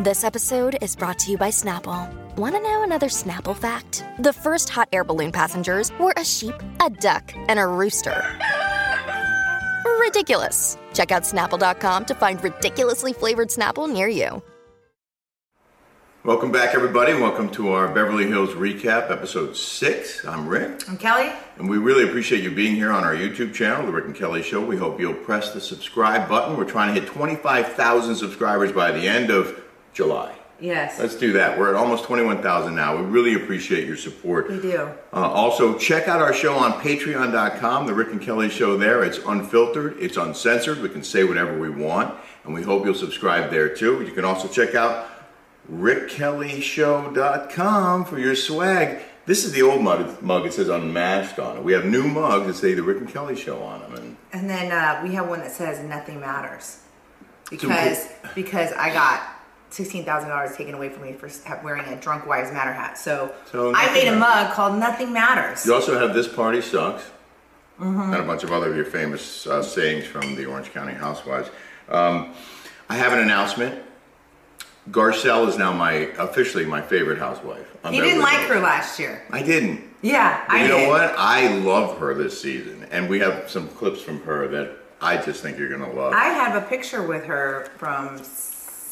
This episode is brought to you by Snapple. Want to know another Snapple fact? The first hot air balloon passengers were a sheep, a duck, and a rooster. Ridiculous. Check out snapple.com to find ridiculously flavored Snapple near you. Welcome back, everybody. Welcome to our Beverly Hills Recap, episode six. I'm Rick. I'm Kelly. And we really appreciate you being here on our YouTube channel, The Rick and Kelly Show. We hope you'll press the subscribe button. We're trying to hit 25,000 subscribers by the end of July. Yes. Let's do that. We're at almost 21,000 now. We really appreciate your support. We do. Uh, also, check out our show on patreon.com, The Rick and Kelly Show there. It's unfiltered, it's uncensored. We can say whatever we want, and we hope you'll subscribe there too. You can also check out rickkellyshow.com for your swag. This is the old mug. mug. It says unmasked on it. We have new mugs that say The Rick and Kelly Show on them. And And then uh, we have one that says nothing matters because because I got sixteen thousand dollars taken away from me for wearing a drunk wives matter hat. So, So I made a matters. mug called Nothing Matters. you also have This Party Sucks. Mm-hmm. and a bunch of other of your famous uh, sayings from the Orange County Housewives. Um, I have an announcement. Garcelle is now my officially my favorite housewife. on You didn't like her last year. I didn't. Yeah, But I you did. know what? I love her this season, and we have some clips from her that I just think you're gonna love. I have a picture with her from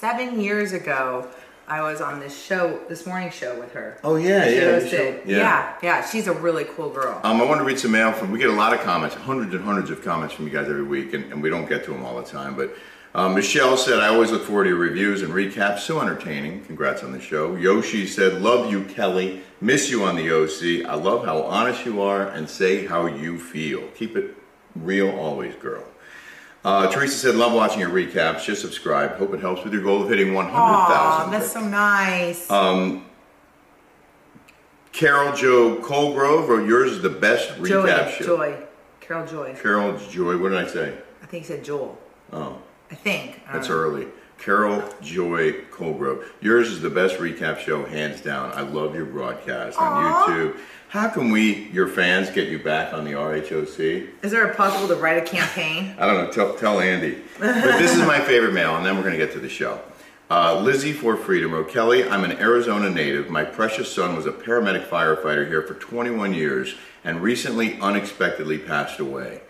seven years ago. I was on this show, this morning show with her. Oh, yeah, She yeah, you hosted. showed- yeah. yeah, yeah. She's a really cool girl. Um, I want to read some mail from. We get a lot of comments, hundreds and hundreds of comments from you guys every week, and, and we don't get to them all the time. But um, Michelle said, "I always look forward to your reviews and recaps. So entertaining. Congrats on the show." Yoshi said, "Love you, Kelly. Miss you on the OC. I love how honest you are and say how you feel. Keep it real always, girl." Uh, Teresa said, "Love watching your recaps. Just subscribe. Hope it helps with your goal of hitting 100,000." Aw, that's so nice. Uh, Carol Joe Colgrove wrote, "Yours is the best recap Joy, show." Joy, Carol Joy. Carol Joy, what did I say? I think he said Joel. Oh, I think. I don't that's know. early. Carol Joy Colgrove. Yours is the best recap show, hands down. I love your broadcast on. YouTube. How can we, your fans, get you back on the RHOC? Is there a possible to write a campaign? I don't know. Tell, tell Andy. But this is my favorite mail, and then we're going to get to the show. Uh, Lizzie for Freedom wrote, Kelly, I'm an Arizona native. My precious son was a paramedic firefighter here for 21 years and recently unexpectedly passed away.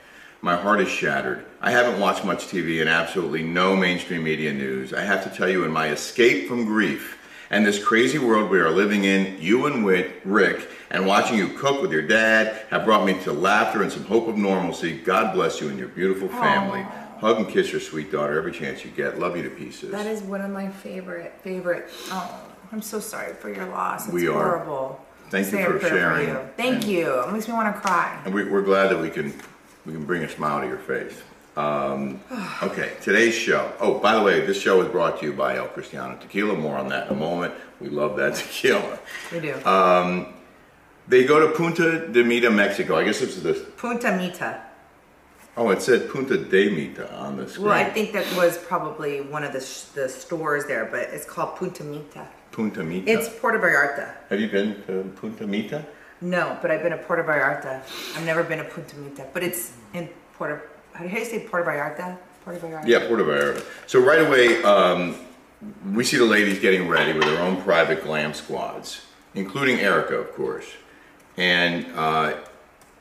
My heart is shattered. I haven't watched much TV and absolutely no mainstream media news. I have to tell you, in my escape from grief and this crazy world we are living in, you and Rick, and watching you cook with your dad have brought me to laughter and some hope of normalcy. God bless you and your beautiful family. Hug and kiss your sweet daughter every chance you get. Love you to pieces. That is one of my favorite, favorite. Oh, I'm so sorry for your loss. It's We are. horrible. Thank you for sharing. you. Thank And- you. It makes me want to cry. And we, we're glad that we can we can bring a smile to your face. Um, okay, today's show. Oh, by the way, this show is brought to you by El Cristiano Tequila. More on that in a moment. We love that tequila. We do. Uh, They go to Punta de Mita, Mexico. I guess it's this is the. Punta Mita. Oh, it said Punta de Mita on the screen. Well, I think that was probably one of the, sh- the stores there, but it's called Punta Mita. Punta Mita. It's Puerto Vallarta. Have you been to Punta Mita? No, but I've been to Puerto Vallarta. I've never been to Punta Mita, but it's in Puerto. How do you say Puerto Vallarta? Puerto Vallarta. Yeah, Puerto Vallarta. So right away, um, we see the ladies getting ready with their own private glam squads, including Erika, of course. And uh,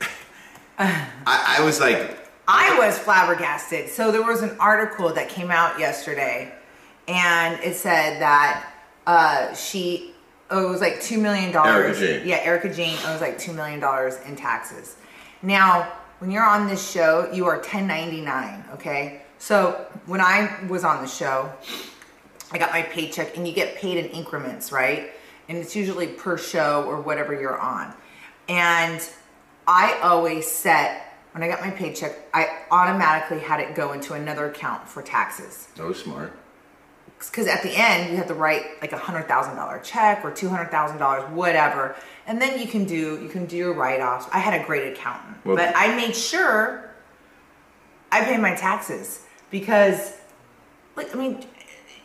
I, I was like, I was flabbergasted. So there was an article that came out yesterday, and it said that uh, she owes like two million dollars. Erika Jayne. Yeah, Erika Jayne owes like two million dollars in taxes. Now, when you're on this show, you are 1099. Okay, so when I was on the show, I got my paycheck, and you get paid in increments, right? And it's usually per show or whatever you're on. And I always set when I got my paycheck, I automatically had it go into another account for taxes. that was smart. Because at the end, you have to write like a hundred thousand dollar check or two hundred thousand dollars, whatever, and then you can do you can do your write offs. I had a great accountant, Well- but I made sure I paid my taxes because, like, I mean,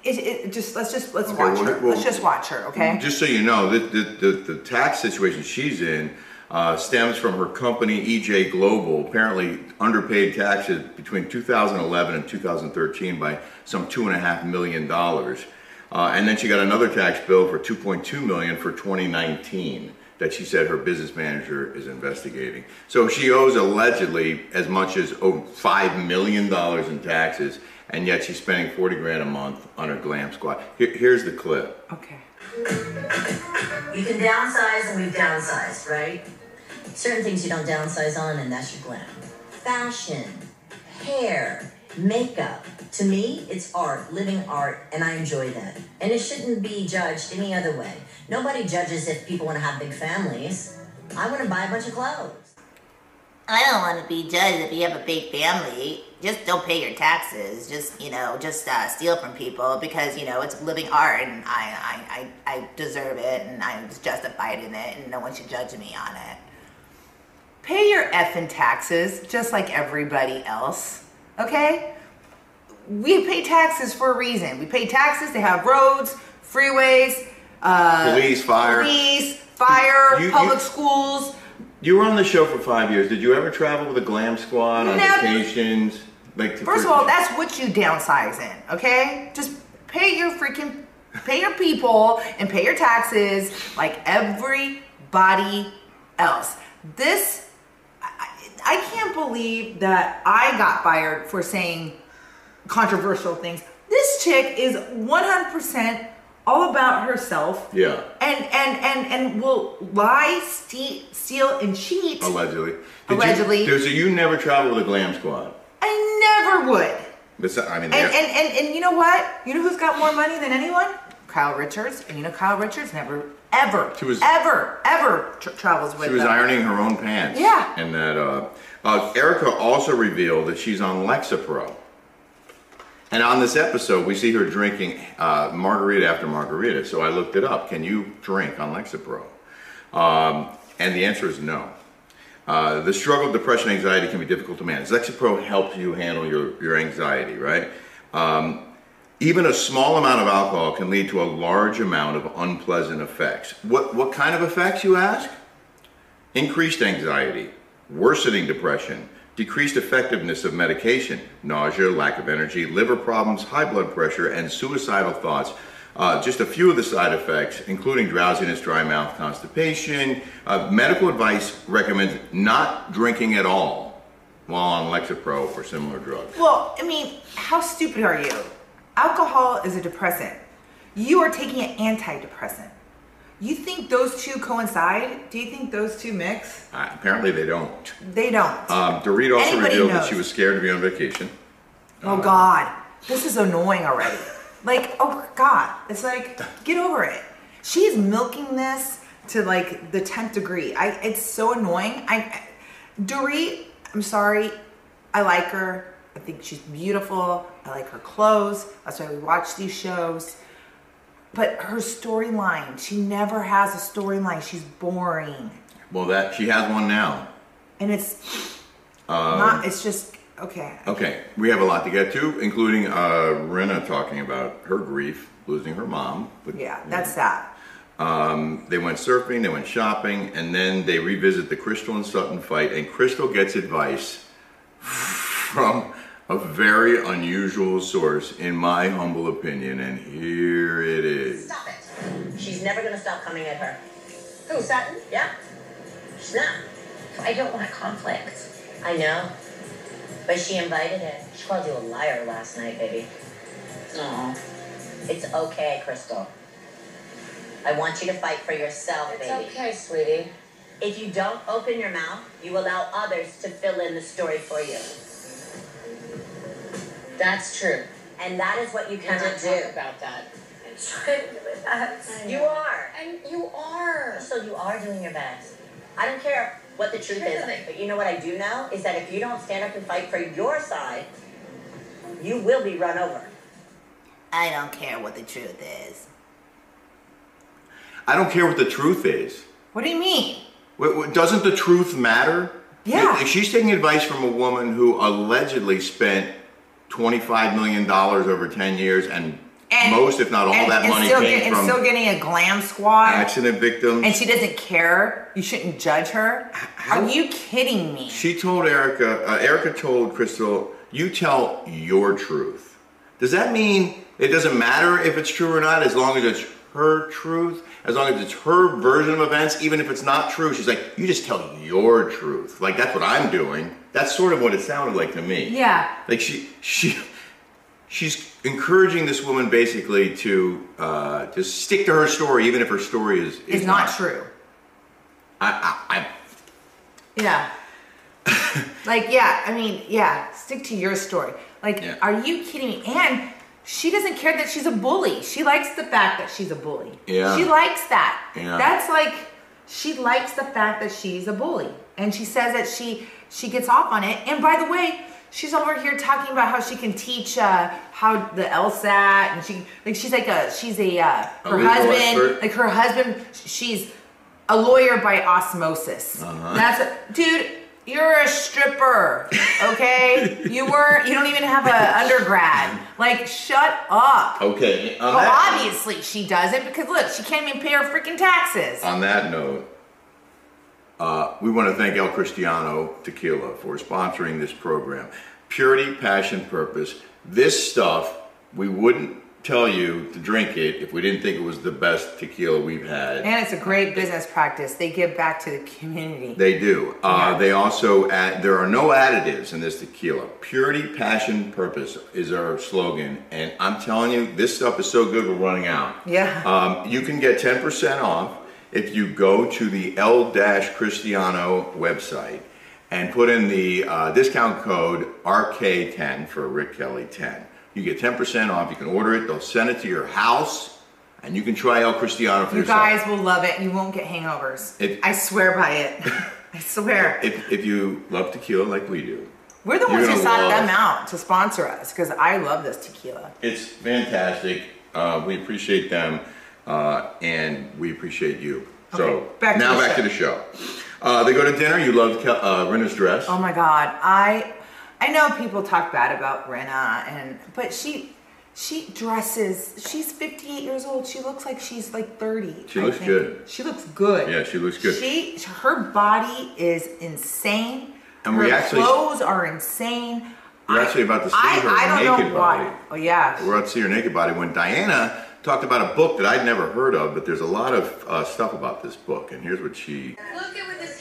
it, it just let's just let's Okay, watch well, her. well, let's just watch her, okay? Just so you know, the, the, the, the tax situation she's in uh, stems from her company, EJ Global, apparently underpaid taxes between 2011 and 2013 by some $2.5 million. Uh, and then she got another tax bill for 2.2 million for 2019 that she said her business manager is investigating. So she owes allegedly as much as oh, five million dollars in taxes, and yet she's spending 40 grand a month on her glam squad. Here, here's the clip. Okay. You can downsize, and we've downsized, right? Certain things you don't downsize on, and that's your glam. Fashion, hair, makeup. To me, it's art, living art, and I enjoy that. And it shouldn't be judged any other way. Nobody judges if people want to have big families. I want to buy a bunch of clothes. I don't want to be judged if you have a big family. Just don't pay your taxes. Just you know, just uh, steal from people because you know it's living art, and I, I, I, I deserve it, and I'm justified in it, and no one should judge me on it. Pay your effing taxes just like everybody else. Okay? We pay taxes for a reason. We pay taxes to have roads, freeways, uh, Police, fire. police, fire, You- you- public schools. You were on the show for five years. Did you ever travel with a glam squad on Never. vacations? Like to- First of all, that's what you downsize in, okay? Just pay your freaking, pay your people and pay your taxes like everybody else. This, I, can't believe that I got fired for saying controversial things. This chick is 100% all about herself. Yeah. And and and and will lie, ste- steal, and cheat. allegedly. Did Allegedly. You, so you never travel with a glam squad. I never would. But so- I mean, And, and, and, and you know what? You know who's got more money than anyone? Kyle Richards. And you know Kyle Richards never, ever, She was- ever, ever tra- travels with She was them. ironing her own pants. Yeah. And that uh, uh, Erika also revealed that she's on Lexapro. And on this episode, we see her drinking uh, margarita after margarita. So I looked it up. Can you drink on Lexapro? Um, and the answer is no. Uh, the struggle of depression and anxiety can be difficult to manage. Lexapro helps you handle your, your anxiety, right? Um, even a small amount of alcohol can lead to a large amount of unpleasant effects. What, what kind of effects, you ask? increased anxiety, worsening depression, decreased effectiveness of medication, nausea, lack of energy, liver problems, high blood pressure, and suicidal thoughts. Uh, just a few of the side effects, including drowsiness, dry mouth, constipation. Uh, medical advice recommends not drinking at all while on Lexapro or similar drugs. Well, I mean, how stupid are you? Alcohol is a depressant. You are taking an antidepressant. You think those two coincide? Do you think those two mix? Uh, apparently, they don't. They don't. Um, Dorit also Anybody revealed that she was scared to be on vacation. Oh God, this is annoying already. Like, oh God, it's like, get over it. She's milking this to like the tenth degree. I, it's so annoying. I, I Dorit, I'm sorry. I like her. I think she's beautiful. I like her clothes. That's why we watch these shows. But her storyline, she never has a storyline. She's boring, Well, that she has one now. and it's Um, not. It's just okay. Okay, we have a lot to get to, including uh, Rinna talking about her grief, losing her mom. But, Yeah, that's sad. Um, they went surfing, they went shopping, and then they revisit the Crystal and Sutton fight, and Crystal gets advice from a very unusual source, in my humble opinion, and here it is. Stop it. She's never gonna stop coming at her. Who, Sutton? Yeah. She's not. I don't want a conflict. I know. But she invited it. She called you a liar last night, baby. No. It's okay, Crystal. I want you to fight for yourself, It's baby. It's okay, sweetie. If you don't open your mouth, you allow others to fill in the story for you. That's true. And that is what you You cannot do. about that. I'm trying to do my best. You are. And you are. So you are doing your best. I don't care what the truth Here's is, the thing. but you know what I do know is that if you don't stand up and fight for your side, you will be run over. I don't care what the truth is. I don't care what the truth is. What do you mean? Wait, wait, Doesn't the truth matter? Yeah. If she's taking advice from a woman who allegedly spent $25 million over 10 years and, most, if not all, and- that and money still came get- and from still getting a glam squad, accident victims. and she doesn't care. You shouldn't judge her. Are you kidding me? She told Erika, uh, Erika told Crystal, you tell your truth. Does that mean It doesn't matter if it's true or not, as long as it's her truth, as long as it's her version of events, even if it's not true. She's like, you just tell your truth. Like that's what I'm doing. That's sort of what it sounded like to me. Yeah. Like she she she's encouraging this woman basically to uh, just stick to her story, even if her story is is It's not true. I, I, I Yeah. like, yeah, I mean, yeah, stick to your story. Like, Yeah. are you kidding me? And she doesn't care that she's a bully. She likes the fact that she's a bully. Yeah. She likes that. Yeah. That's like she likes the fact that she's a bully. And she says that she she gets off on it. And by the way, she's over here talking about how she can teach uh, how the LSAT and she like she's like a she's a uh, her legal husband expert? like her husband she's a lawyer by osmosis. Uh-huh. That's a, dude. You're a stripper, okay? you were. You don't even have a undergrad. Like, shut up. okay. Well, that, obviously she doesn't because look, she can't even pay her freaking taxes. on that note, uh, we want to thank El Cristiano Tequila for sponsoring this program. Purity, passion, purpose. This stuff we wouldn't tell you to drink it if we didn't think it was the best tequila we've had. And it's a great business practice. They give back to the community. They do. Uh, Yeah. They also add, there are no additives in this tequila. Purity, passion, purpose is our slogan. And I'm telling you, this stuff is so good, we're running out. Yeah. Um, you can get 10% off if you go to the El Cristiano website and put in the uh, discount code RK10 for Rick Kelly 10. You get 10% off. You can order it, they'll send it to your house, and you can try El Cristiano for You yourself. guys will love it. You won't get hangovers. If- I swear by it. I swear. if, if you love tequila like we do, We're the ones who sought them out to sponsor us because I love this tequila. It's fantastic. Uh, we appreciate them, uh, and we appreciate you. So back now back show. to the show. Uh, they go to dinner. You love uh, Rinna's dress. Oh my god, I I know people talk bad about Brenna and but she she dresses. She's 58 years old. She looks like she's like 30. She I looks think. good. She looks good. Yeah, she looks good. She her body is insane. And her we actually- clothes are insane. We're I- actually about to see I, her I don't naked know why. body. Oh yeah. We're about to see her naked body. When Diana talked about a book that I'd never heard of, but there's a lot of uh, stuff about this book, and here's what she. Look at with his hair.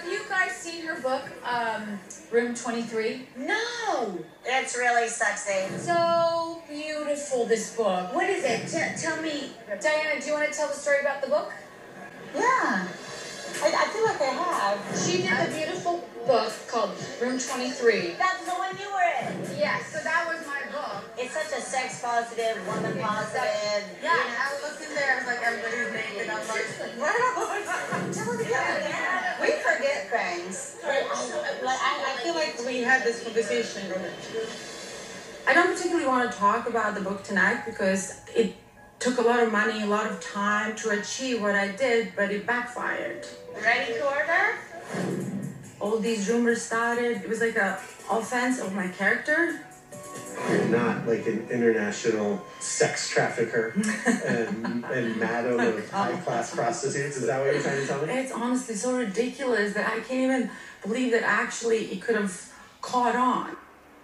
Have you guys seen her book, um, Room 23? No, it's really sexy. So beautiful, this book. What is it? T- tell me. Diana, do you want to tell the story about the book? Yeah, I, I feel like I have. She did a beautiful book called Room 23. That's the one you were in. Yeah, so that was my book. It's such a sex positive, woman positive. Yeah, I looked in there, I was like, everybody's naked. I was like, what? Tell it again. We forget things. But I, like, I, I feel like we had this conversation. I don't particularly want to talk about the book tonight because it took a lot of money, a lot of time to achieve what I did, but it backfired. Ready to order? All these rumors started. It was like a offense of my character. You're not like an international sex trafficker and, and madam of high class prostitutes. Is that what you're trying to tell me? It's honestly so ridiculous that I can't even believe that actually it could have caught on.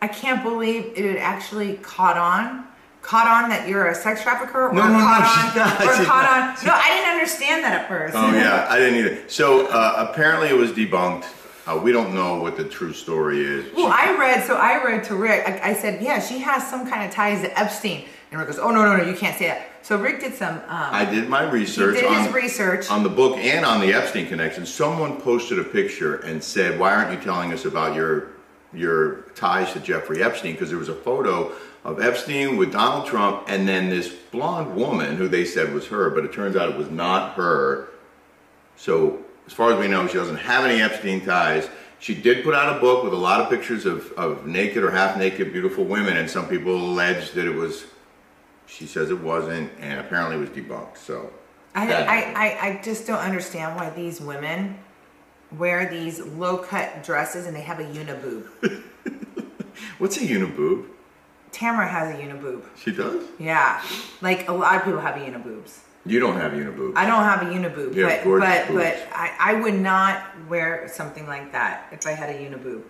I can't believe it actually caught on. Caught on that you're a sex trafficker, or No, no, no, caught she's on, not. or caught not. on. No, I didn't understand that at first. Oh yeah, I didn't either. So uh, apparently it was debunked. Uh, we don't know what the true story is. Well, I read, so I read to Rick, I, I said, yeah, she has some kind of ties to Epstein. And Rick goes, oh, no, no, no, you can't say that. So Rick did some, um, I did my research He did on his research. on the book and on the Epstein connection. Someone posted a picture and said, "Why aren't you telling us about your your ties to Jeffrey Epstein?" Because there was a photo of Epstein with Donald Trump and then this blonde woman who they said was her, but it turns out it was not her. So as far as we know, she doesn't have any Epstein ties. She did put out a book with a lot of pictures of, of naked or half naked beautiful women, and some people alleged that it was. She says it wasn't, and apparently it was debunked. So I, I, I, I just don't understand why these women wear these low cut dresses and they have a uniboob. What's a uniboob? Tamara has a uniboob. She does? Yeah. Like a lot of people have uniboobs. You don't have uniboob. I don't have a uniboob, You but gorgeous but boobs. but I, I would not wear something like that if I had a uniboob.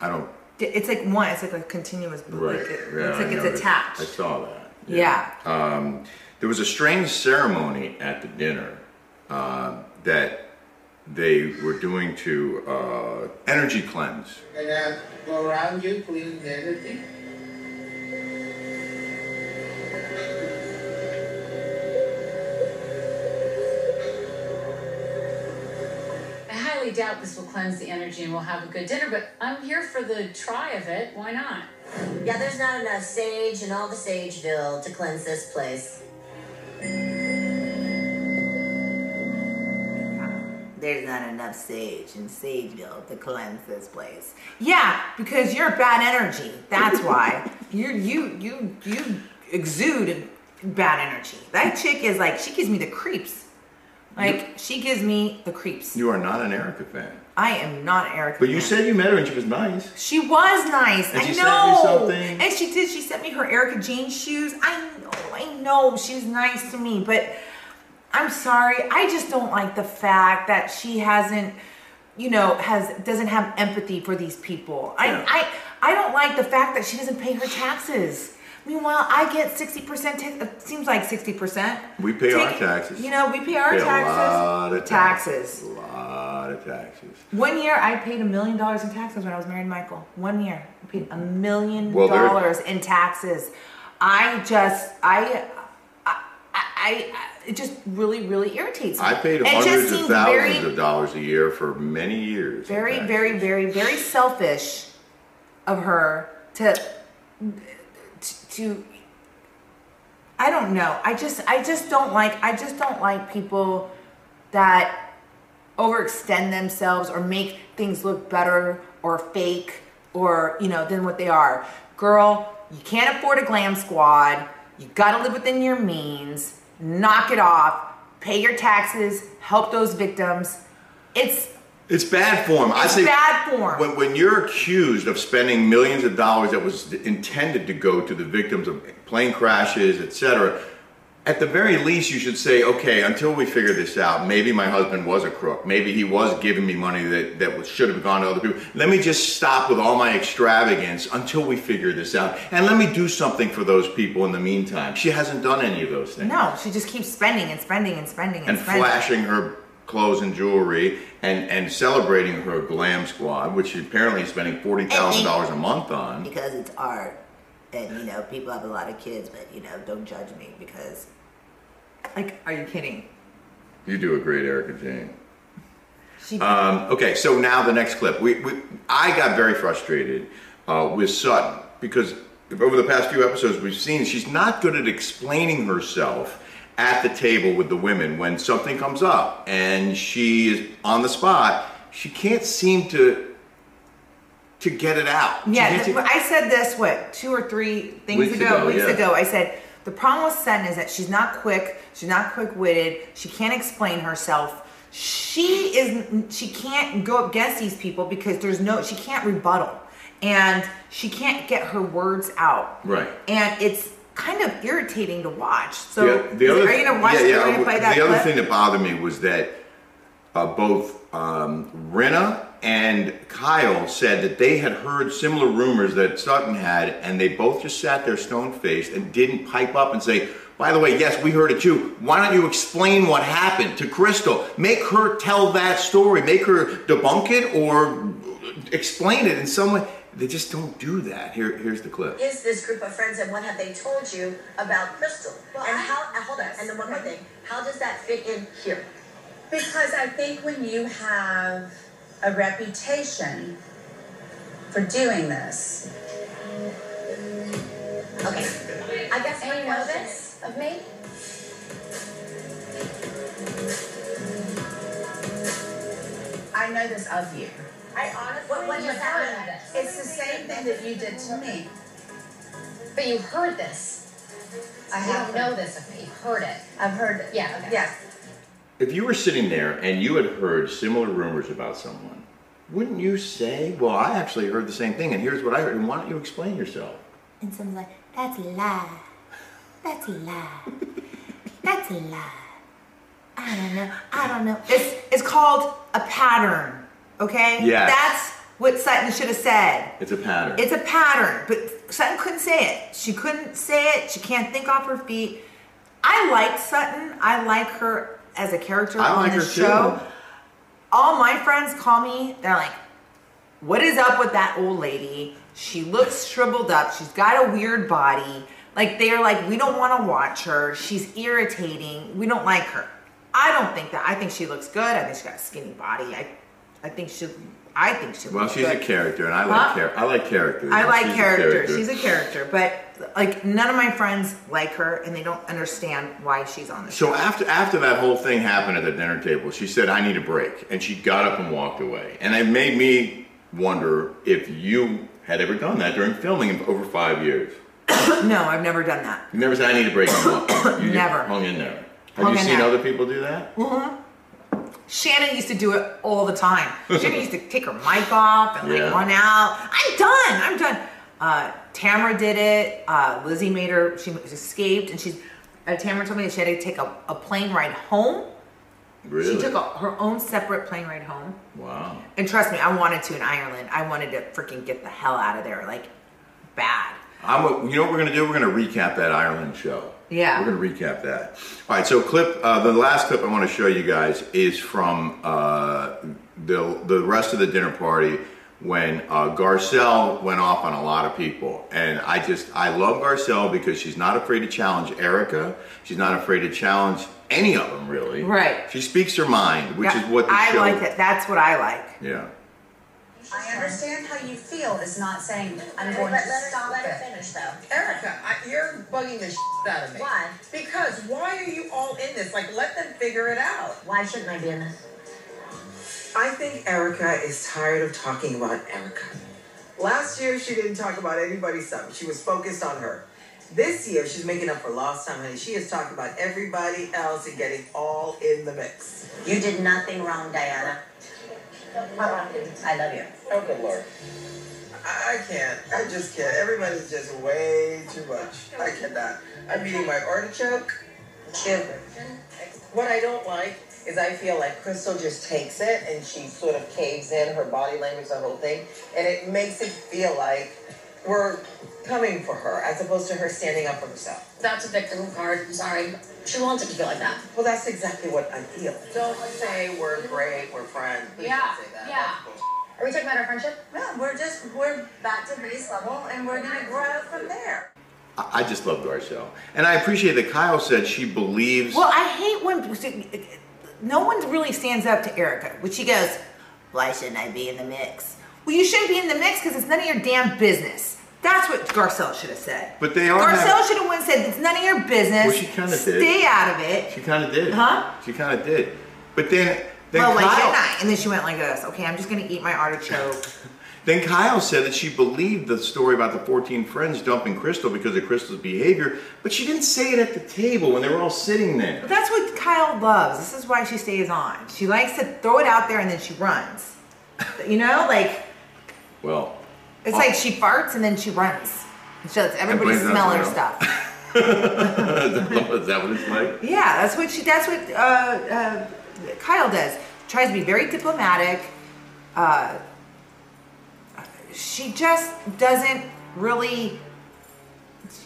I don't It's like one. It's like a continuous. Right. Like it, yeah, it's like I it's noticed. attached. I saw that. Yeah. Um, there was a strange ceremony at the dinner uh, that they were doing to uh, energy cleanse. Gonna go around you, clean everything. I highly doubt this will cleanse the energy and we'll have a good dinner, but I'm here for the try of it. Why not? Yeah, there's not enough sage in all the Sageville to cleanse this place. There's not enough sage in Sageville to cleanse this place. Yeah, because you're bad energy. That's why you you you you exude bad energy. That chick is like she gives me the creeps. Like she gives me the creeps. You are not an Erika fan. I am not an Erika. But you fan. said you met her and she was nice. She was nice. And I she know. you? And she did. She sent me her Erika Jayne shoes. I know. I know. She was nice to me, but I'm sorry. I just don't like the fact that she hasn't, you know, has doesn't have empathy for these people. Yeah. I I I don't like the fact that she doesn't pay her taxes. Meanwhile, I get sixty percent. Seems like sixty percent. We pay our taxes. You know, we pay our Pay a taxes. lot of taxes. A lot of taxes. One year, I paid a million dollars in taxes when I was married to Michael. One year, I paid a million Well, dollars in taxes. I just, I, I, I, I, it just really, really irritates me. I paid hundreds of thousands very, of dollars a year for many years. very, very, very, very selfish of her to, to. I don't know. I just, I just don't like. I just don't like people that overextend themselves or make things look better or fake or you know than what they are. Girl, you can't afford a glam squad. You got to live within your means. Knock it off. Pay your taxes. Help those victims. It's It's bad form. I say bad form. When, when you're accused of spending millions of dollars that was intended to go to the victims of plane crashes, etc., at the very least, you should say, okay, until we figure this out, maybe my husband was a crook. Maybe he was giving me money that, that should have gone to other people. Let me just stop with all my extravagance until we figure this out. And let me do something for those people in the meantime. She hasn't done any of those things. no. She just keeps spending and spending and spending and, and spending. flashing her clothes and jewelry and, and celebrating her glam squad, which she apparently is spending forty thousand dollars a month on. Because it's art. And, you know, people have a lot of kids, but, you know, don't judge me because Like, are you kidding? You do a great Erika Jayne. She Um, okay, so now the next clip. We, we I got very frustrated uh, with Sutton because over the past few episodes we've seen she's not good at explaining herself at the table with the women when something comes up and she is on the spot. She can't seem to to get it out. Yeah, I said this what two or three things Weeks ago, ago, weeks yeah. ago. I said the problem with Sutton is that she's not quick, she's not quick-witted, she can't explain herself. She is she can't go up against these people because there's no she can't rebuttal, and she can't get her words out. Right. And it's kind of irritating to watch. So the, the other, are you gonna watch? yeah, yeah, gonna that other thing that bothered me was that uh, both um, Rinna and Kyle said that they had heard similar rumors that Sutton had, and they both just sat there stone faced and didn't pipe up and say, by the way, yes, we heard it too. Why don't you explain what happened to Crystal? Make her tell that story. Make her debunk it or explain it in some way. They just don't do that. Here, here's the clip. Is this group of friends and what have they told you about Crystal? Well, and I- how, uh, hold on, and then one more thing. How does that fit in here? Because I think when you have a reputation for doing this, Okay. I guess And my you know this of me? I know this of you. I honestly What- what you heard happened? this. It's the same thing that you did to me. But you heard this. I You don't know this of me. You heard it. I've heard it. Yeah, okay. Yes. If you were sitting there and you had heard similar rumors about someone, wouldn't you say, Well, I actually heard the same thing, and here's what I heard, and why don't you explain yourself? And someone's like, that's a lie. That's a lie. That's a lie. I don't know. I don't know. It's it's called a pattern. Okay. Yeah. That's what Sutton should have said. It's a pattern. It's a pattern, but Sutton couldn't say it. She couldn't say it. She can't think off her feet. I like Sutton. I like her as a character I on like the her too. show. All my friends call me. They're like, "What is up with that old lady? She looks shriveled up. She's got a weird body. Like they're like, we don't want to watch her. She's irritating. We don't like her. I don't think that. I think she looks good. I think she's got a skinny body. I, I think she. I think she. well, she's good. a character, and I Huh? like char- I like characters. I like She's a character. She's a character, but like none of my friends like her, and they don't understand why she's on the show. So after after that whole thing happened at the dinner table, she said, "I need a break," and she got up and walked away. And it made me wonder if you had ever done that during filming over five years. no, I've never done that. You never said, "I need a break." and walked. You Never. hung in there. Have Hung you seen there. other people do that? hmm Shannon used to do it all the time. Shannon used to take her mic off and like Yeah. run out. I'm done. I'm done. Uh, Tamara did it. Uh, Lizzie made her. She escaped, and she's. Uh, Tamara told me that she had to take a, a plane ride home. Really? She took a, her own separate plane ride home. wow. And trust me, I wanted to in Ireland. I wanted to freaking get the hell out of there, like bad. I'm a, you know what we're gonna do? We're gonna recap that Ireland show. Yeah. We're gonna recap that. All right. So clip. Uh, the last clip I want to show you guys is from uh, the the rest of the dinner party when uh, Garcelle went off on a lot of people, and I just I love Garcelle because she's not afraid to challenge Erika. She's not afraid to challenge any of them really. Right. She speaks her mind, which is what the I show. like it. That's what I like. Yeah. I understand how you feel. It's not saying I'm going Let- to let her- stop let her it. finish, though. Erika, I, you're bugging the shit out of me. Why? Because why are you all in this? Like, let them figure it out. Why shouldn't I be in this? I think Erika is tired of talking about Erika. Last year, she didn't talk about anybody's son. She was focused on her. This year, she's making up for lost time, honey. She is talking about everybody else and getting all in the mix. You did nothing wrong, Diana. I love you. Oh, good lord. I, I can't. I just can't. Everybody's just way too much. I cannot. I'm eating my artichoke. And what I don't like is I feel like Crystal just takes it and she sort of caves in, her body language, the whole thing, and it makes it feel like we're coming for her as opposed to her standing up for herself. That's a victim card. I'm sorry. She wants it to feel like that. Well, that's exactly what I feel. Don't say we're great, we're friends. Please Yeah, don't say that. yeah. That's bullshit. Are we talking about our friendship? Yeah, we're just we're back to base level and we're gonna grow from there. I I just love Garcelle, and I appreciate that Kyle said she believes. Well, I hate when no one really stands up to Erika, which she goes, Why shouldn't I be in the mix? "Well, you shouldn't be in the mix because it's none of your damn business." That's what Garcelle should have said. But they are Garcelle having- should have went and said, "It's none of your business." Well, she kinda did. Stay out of it. She kind of did. Huh? She kind of did. But then, then well, why Kyle? And then she went like this. Okay, I'm just gonna eat my artichoke. then Kyle said that she believed the story about the 14 friends dumping Crystal because of Crystal's behavior, but she didn't say it at the table when they were all sitting there. But that's what Kyle loves. This is why she stays on. She likes to throw it out there and then she runs. You know, like Well, it's like she farts and then she runs. And she lets everybody smell her stuff. is that what it's like? Yeah, that's what she. That's what uh, uh, Kyle does. Tries to be very diplomatic. Uh, she just doesn't really.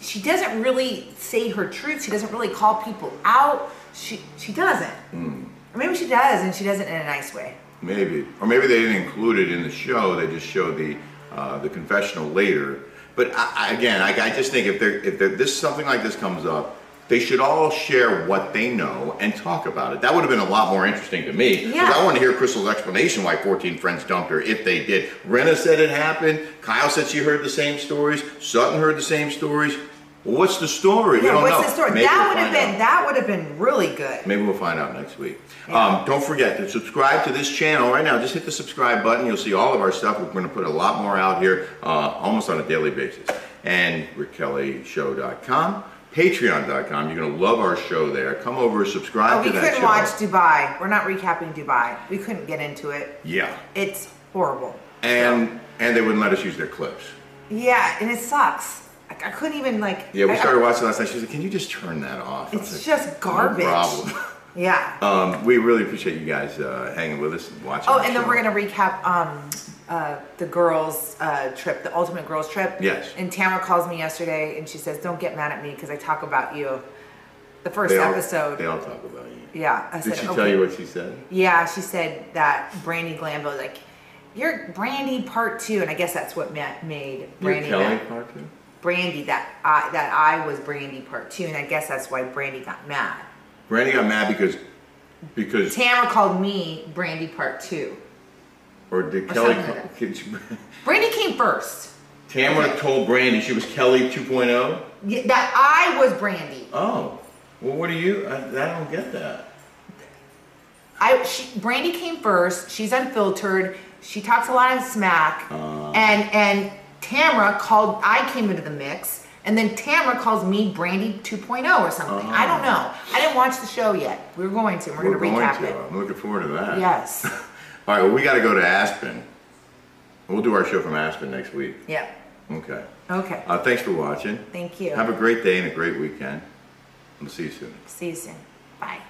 She doesn't really say her truth. She doesn't really call people out. She she doesn't. Hmm. Or maybe she does, and she doesn't in a nice way. Maybe, or maybe they didn't include it in the show. They just showed the uh, the confessional later. But I, I, again, I, I just think if they're if they're, this something like this comes up, they should all share what they know and talk about it. That would have been a lot more interesting to me Yeah. I want to hear Crystal's explanation why 14 friends dumped her if they did. Rinna said it happened. Kyle said she heard the same stories. Sutton heard the same stories. Well, what's the story? Yeah, don't what's know. the story? Maybe that we'll would have been out. that would have been really good. Maybe we'll find out next week. Um, don't forget to subscribe to this channel right now. Just hit the subscribe button. You'll see all of our stuff. We're going to put a lot more out here uh, almost on a daily basis. And RickKellyShow.com, Patreon.com. You're going to love our show there. Come over, subscribe Oh, we to that couldn't show. watch Dubai. We're not recapping Dubai. We couldn't get into it. Yeah. It's horrible. And and they wouldn't let us use their clips. Yeah, and it sucks. I, I couldn't even like. Yeah, we I- started watching last night. She like, "Can you just turn that off?" It's like, just garbage. No problem. Yeah. Um, we really appreciate you guys uh, hanging with us and watching. Oh, and then we're gonna recap um, uh, the girls uh, trip, the ultimate girls trip. Yes. And Tamara calls me yesterday and she says, "Don't get mad at me because I talk about you." The first They all- episode. They all talk about you. yeah. I Did said, she okay. tell you what she said? Yeah, she said that Brandi Glanville like, "You're Brandi Part 2. and I guess that's what ma- made You're Brandi Kelly mad. part two? Brandi that I that I was Brandi Part Two, and I guess that's why Brandi got mad. Brandi got mad because because Tamara called me Brandi Part Two. Or did Or Kelly something like Brandi came first. Tamara told Brandi she was Kelly oh? 2.0? Yeah, that I was Brandi. Oh. Well, what do you I, I don't get that. I she, Brandi came first. She's unfiltered. She talks a lot of smack. Uh. and and Tamara called. I came into the mix, and then Tamara calls me Brandi 2.0 or something. I don't know. I didn't watch the show yet. We were going to. We're, We're going to going recap to. it. I'm looking forward to that. Yes. All right, well, we got to go to Aspen. We'll do our show from Aspen next week. Yeah. Okay. Okay. Uh, thanks for watching. Thank you. Have a great day and a great weekend. We'll see you soon. See you soon. Bye.